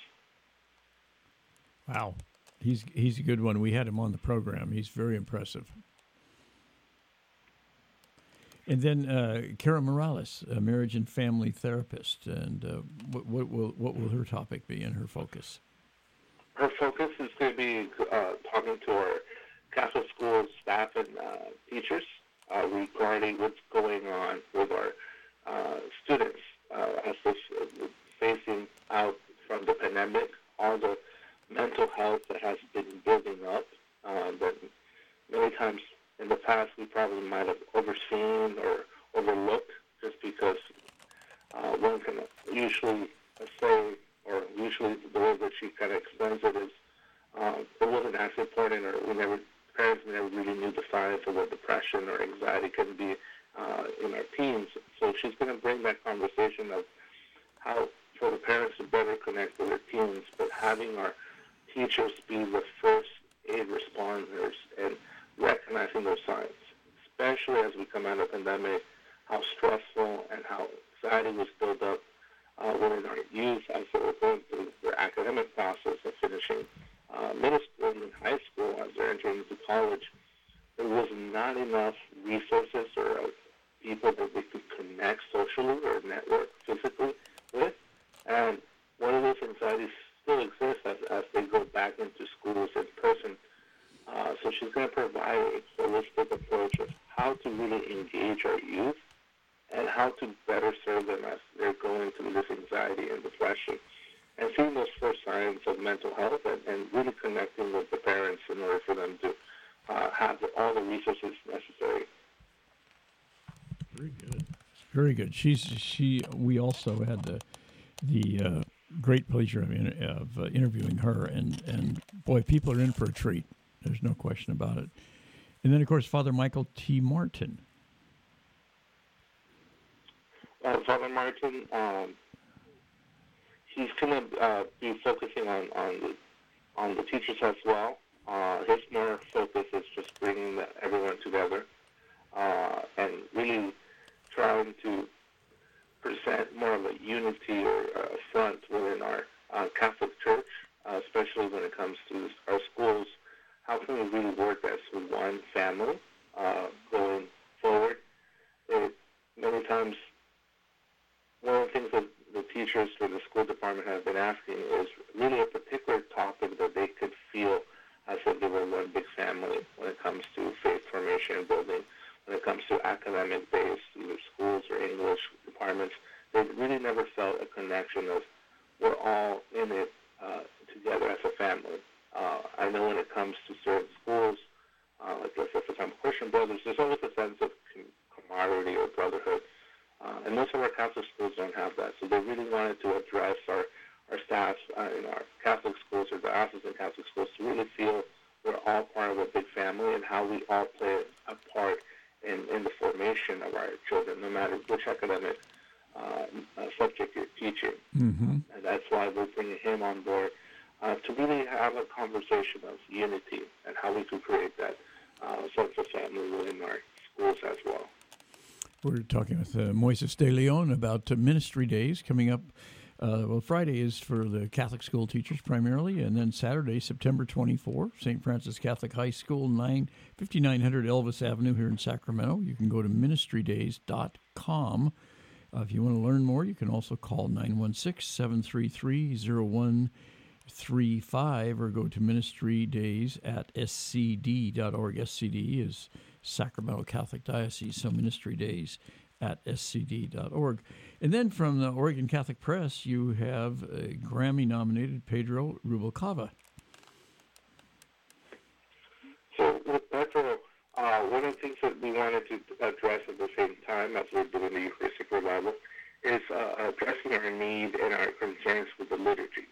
Wow, he's he's a good one. We had him on the program. He's very impressive. And then uh, Kara Morales, a marriage and family therapist, and uh, what, what, will what will her topic be and her focus? Her focus is going to be uh, talking to our Catholic school staff and uh, teachers uh, regarding what's going on with our uh, students as they're facing out from the pandemic, all the mental health that has been building up. that many times in the past we probably might have overseen or overlooked just because uh, one can usually say, or usually the way that she kind of explains it is, uh, it wasn't as important, or we never, parents never really knew the signs of what depression or anxiety can be uh, in our teens. So she's going to bring that conversation of how for the parents to better connect with their teens, but having our teachers be the first aid responders and recognizing those signs, especially as we come out of the pandemic, how stressful and how anxiety was built up uh, our youth as they were going through their academic process of finishing uh, middle school and high school as they're entering into college. There was not enough resources or uh, people that they could connect socially or network physically with. And one of those anxieties still exists as, as they go back into schools in person uh, so she's going to provide a holistic approach of how to really engage our youth and how to better serve them as they're going through this anxiety and depression. And seeing those first signs of mental health and, and really connecting with the parents in order for them to uh, have all the resources necessary. Very good. Very good. She's she. We also had the the uh, great pleasure of, of uh, interviewing her, and and boy, people are in for a treat. There's no question about it. And then, of course, Father Michael T. Martin. Uh, Father Martin, um, he's going to uh, be focusing on, on, the, on the teachers as well. Uh, his more focus is just bringing the, everyone together uh, and really trying to present more of a unity or a front within our uh, Catholic Church, uh, especially when it comes to our schools how can we really work as one family uh, going forward? It, many times, one of the things that the teachers or the school department have been asking is really a particular topic that they could feel as if they were one big family when it comes to faith formation and building, when it comes to academic-based either schools or English departments. They really never felt a connection of we're all in it uh, together as a family. Uh, I know when it comes to certain schools, uh, like let's say for example Christian Brothers, there's always a sense of camaraderie or brotherhood. Uh, and most of our Catholic schools don't have that. So they really wanted to address our, our staff uh, in our Catholic schools or diocesan Catholic schools to really feel we're all part of a big family and how we all play a part in, in the formation of our children, no matter which academic uh, uh subject you're teaching. Mm-hmm. And that's why we're bringing him on board uh, to really have a conversation of unity and how we could create that uh, sense of family within our schools as well. We're talking with uh, Moises de Leon about uh, ministry days coming up. Uh, well, Friday is for the Catholic school teachers primarily, and then Saturday, September 24, St. Francis Catholic High School, 9, 5900 Elvas Avenue here in Sacramento. You can go to ministrydays.com. Uh, if you want to learn more, you can also call 916 733 0135 or go to ministrydays at scd.org. SCD is Sacramento Catholic Diocese, so ministry days at scd.org. And then from the Oregon Catholic Press, you have a Grammy nominated Pedro Rubalcava. So, Pedro, uh, one of the things that we wanted to address at the same time as we're doing the Eucharistic Revival is uh, addressing our need and our concerns with the liturgy.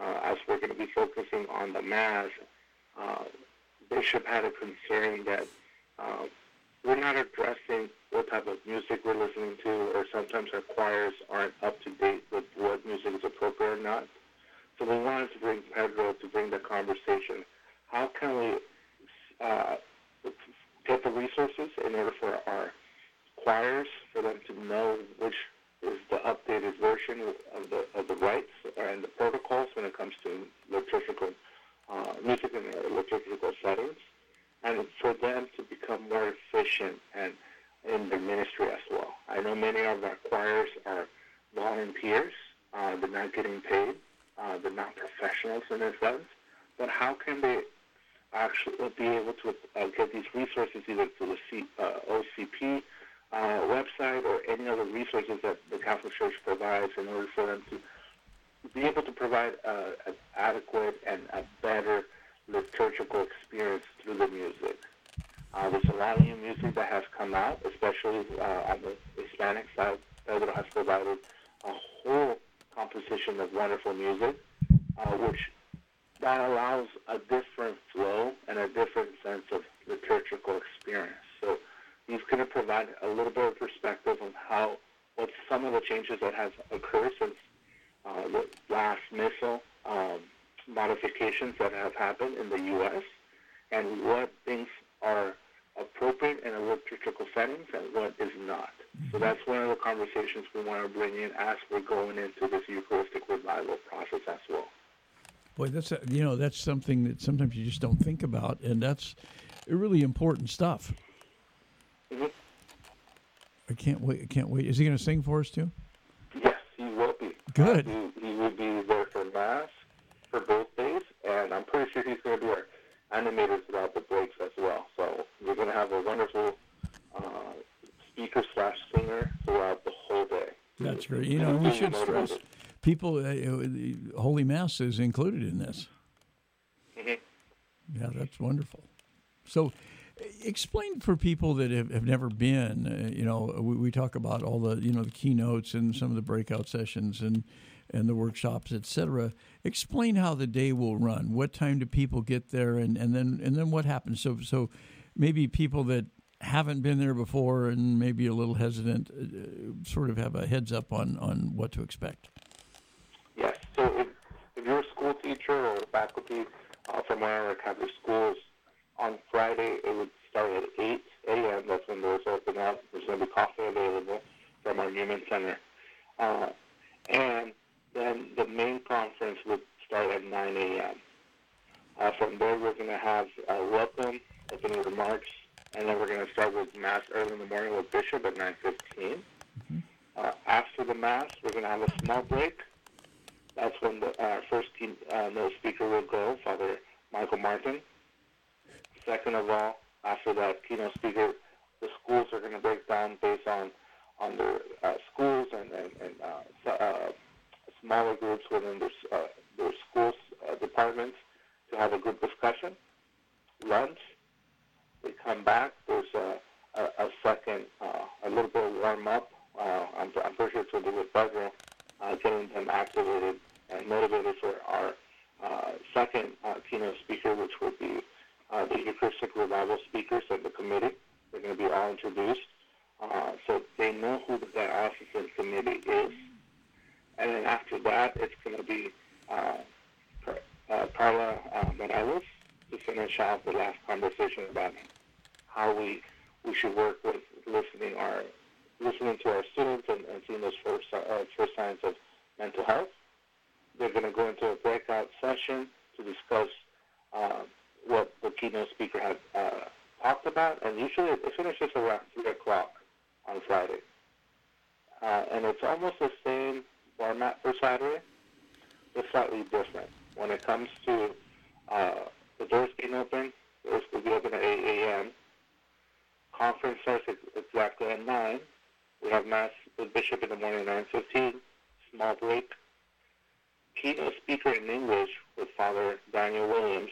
Uh, as we're going to be focusing on the Mass, uh, Bishop had a concern that uh, we're not addressing what type of music we're listening to, or sometimes our choirs aren't up to date with what music is appropriate or not. So we wanted to bring Pedro to bring the conversation. How can we uh, get the resources in order for our choirs, for them to know which is the updated version of the of the rites and the protocols when it comes to liturgical uh, music in liturgical settings and for them to become more efficient and in their ministry as well. I know many of our choirs are volunteers. Uh, they're not getting paid. Uh, they're not professionals in a sense. But how can they actually be able to uh, get these resources either through the uh, OCP uh, website or any other resources that the Catholic Church provides in order for them to be able to provide uh, an adequate and a better liturgical experience through the music. Uh, there's a lot of new music that has come out, especially uh, on the Hispanic side. Pedro has provided a whole composition of wonderful music, uh, which that allows a different flow and a different sense of liturgical experience. So he's going to provide a little bit of perspective on how, what some of the changes that have occurred since uh, the last missal. Um, modifications that have happened in the U.S. and what things are appropriate in a liturgical settings and what is not. So mm-hmm. that's one of the conversations we want to bring in as we're going into this Eucharistic revival process as well. Boy, that's a, you know that's something that sometimes you just don't think about, and that's really important stuff. Mm-hmm. I can't wait. I can't wait. Is he going to sing for us too? Yes, he will be. Good. Uh, he, he will be there for mass for both days, and I'm pretty sure he's going to be our animator throughout the breaks as well. So we're going to have a wonderful uh, speaker slash singer throughout the whole day. That's great. You know, we should stress people. Uh, Holy Mass is included in this. Mm-hmm. Yeah, that's wonderful. So, explain for people that have, have never been. Uh, you know, we, we, talk about all the you know the keynotes and some of the breakout sessions and and the workshops, etc. Explain how the day will run. What time do people get there, and, and then and then what happens? So so maybe people that haven't been there before and maybe a little hesitant, uh, sort of have a heads up on on what to expect. Yes. So if, if you're a school teacher or faculty uh, from one of our Catholic schools, on Friday it would start at 8 a.m. That's when doors open up. There's going to be coffee available from our Newman Center. Uh, and then the main conference would start at 9 a.m. Uh, from there, we're going to have a welcome, opening remarks, and then we're going to start with Mass early in the morning with Bishop at 9.15. Mm-hmm. Uh, after the Mass, we're going to have a small break. That's when the uh, first key, uh, no speaker will go, Father Michael Martin. Second of all, after that keynote speaker, the schools are going to break down based on on their uh, schools and, and, and uh, uh, smaller groups within their, uh, their schools uh, departments to have a group discussion, lunch. We come back. There's a, a, a second, uh, a little bit of warm up. Uh, I'm, I'm pretty sure it's to be with Pedro, uh, getting them activated and motivated for our uh, second uh, keynote speaker, which will be uh, the Eucharistic Revival speakers of the committee. They're going to be all introduced. Uh, so they know who the diocesan committee is and then after that, it's going to be uh, uh, Carla uh, Morales, to finish off the last conversation about how we we should work with listening our listening to our students and, and seeing those first uh, first signs of mental health. They're going to go into a breakout session to discuss uh, what the keynote speaker had uh, talked about, and usually it finishes around three o'clock on Friday. Uh, and it's almost the same format for Saturday, but slightly different. When it comes to uh, the doors being open, doors will be open at 8 a.m. Conference starts exactly at 9. We have Mass with Bishop in the morning at 9.15, small break. Keynote speaker in English with Father Daniel Williams.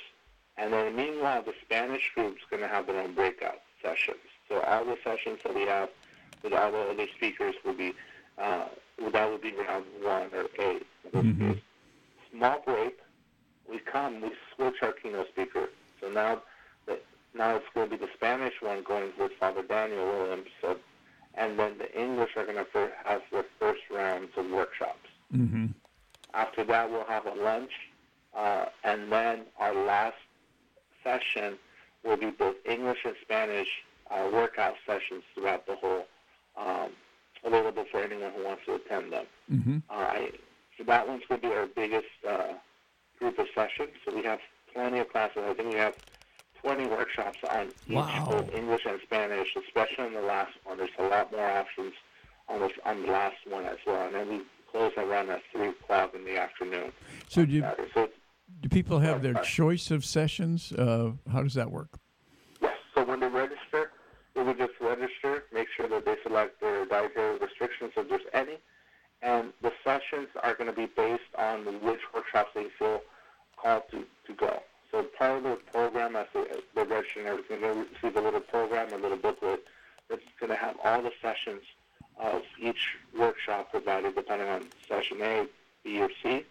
And then meanwhile, the Spanish group's going to have their own breakout sessions. So all the sessions that we have with all the other speakers will be, uh, that would be round one or 8 mm-hmm. Small break. We come, we switch our keynote speaker. So now, the, now it's going to be the Spanish one going with Father Daniel Williams. So, and then the English are going to have their first rounds of workshops. Mm-hmm. After that, we'll have a lunch, uh, and then our last session will be both English and Spanish uh, workout sessions throughout the whole, um, available for anyone who wants to attend them. Mm-hmm. Uh, I, so that one's going to be our biggest uh, group of sessions. So we have plenty of classes. I think we have 20 workshops on each, wow. both English and Spanish, especially on the last one. There's a lot more options on, this, on the last one as well. And then we close around at 3 o'clock in the afternoon. So do, so do people have their choice of sessions? Uh, how does that work? Yes. So when they register, they would just register, make sure that they select their dietary restrictions if there's any. And the sessions are going to be based on which workshops they feel called to, to go. So part of the program, as they, they register and everything, they receive a little program, a little booklet that's going to have all the sessions of each workshop provided depending on session A, B, or C.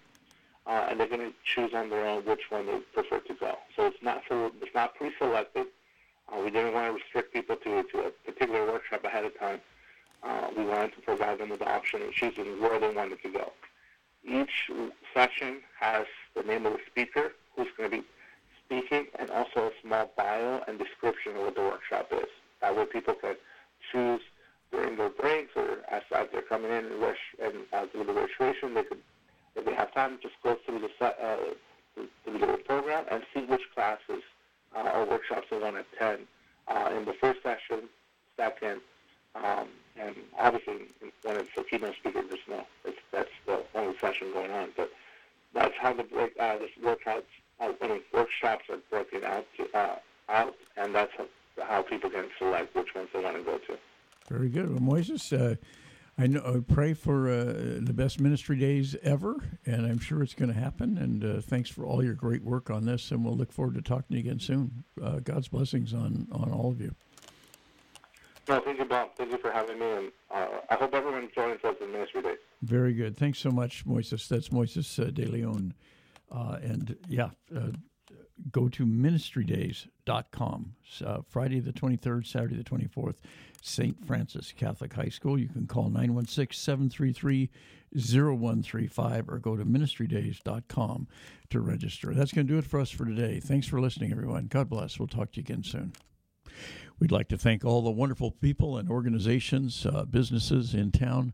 Uh, and they're going to choose on their own which one they prefer to go. So it's not for, it's not pre-selected. Uh, we didn't want to restrict people to, to a particular workshop ahead of time. Uh, we wanted to provide them with the option of choosing where they wanted to go. Each session has the name of the speaker who's going to be speaking and also a small bio and description of what the workshop is. That way people can choose during their breaks or as, as they're coming in and, res- and uh, do the registration, they could, if they have time, just go through the, uh, through the program and see which classes uh, or workshops are want to attend uh, in the first session, second, um, and obviously when it's a keynote speaker, there's no, it's, that's the only session going on. But that's how the break, uh, this workouts, uh, I mean, workshops are broken out, to, uh, out, and that's how, how people can select which ones they want to go to. Very good. Well, Moises, uh, I know. I pray for uh, the best ministry days ever, and I'm sure it's going to happen. And uh, thanks for all your great work on this, and we'll look forward to talking to you again soon. Uh, God's blessings on on all of you. No, thank you, Bob. Thank you for having me, and uh, I hope everyone joins us in Ministry Day. Very good. Thanks so much, Moises. That's Moises uh, De Leon. Uh, and yeah, uh, go to ministrydays.com. Uh, Friday the 23rd, Saturday the 24th, St. Francis Catholic High School. You can call 916 733 0135 or go to ministrydays.com to register. That's going to do it for us for today. Thanks for listening, everyone. God bless. We'll talk to you again soon. We'd like to thank all the wonderful people and organizations, uh, businesses in town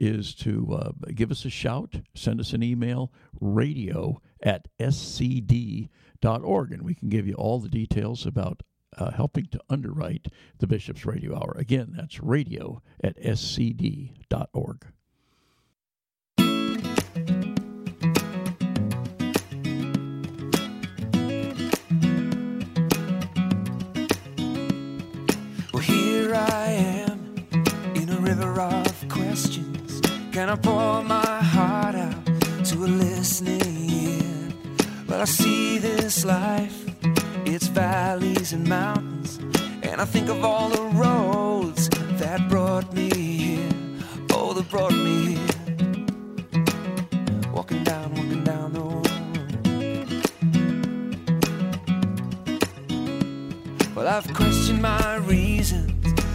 is to uh, give us a shout, send us an email, radio at scd.org, and we can give you all the details about uh, helping to underwrite the Bishop's Radio Hour. Again, that's radio at scd.org. Well, here I am in a river of questions. Can I pour my heart out to a listening ear? Well, I see this life, its valleys and mountains, and I think of all the roads that brought me here. Oh, that brought me here. Walking down, walking down the road. Well, I've questioned my reason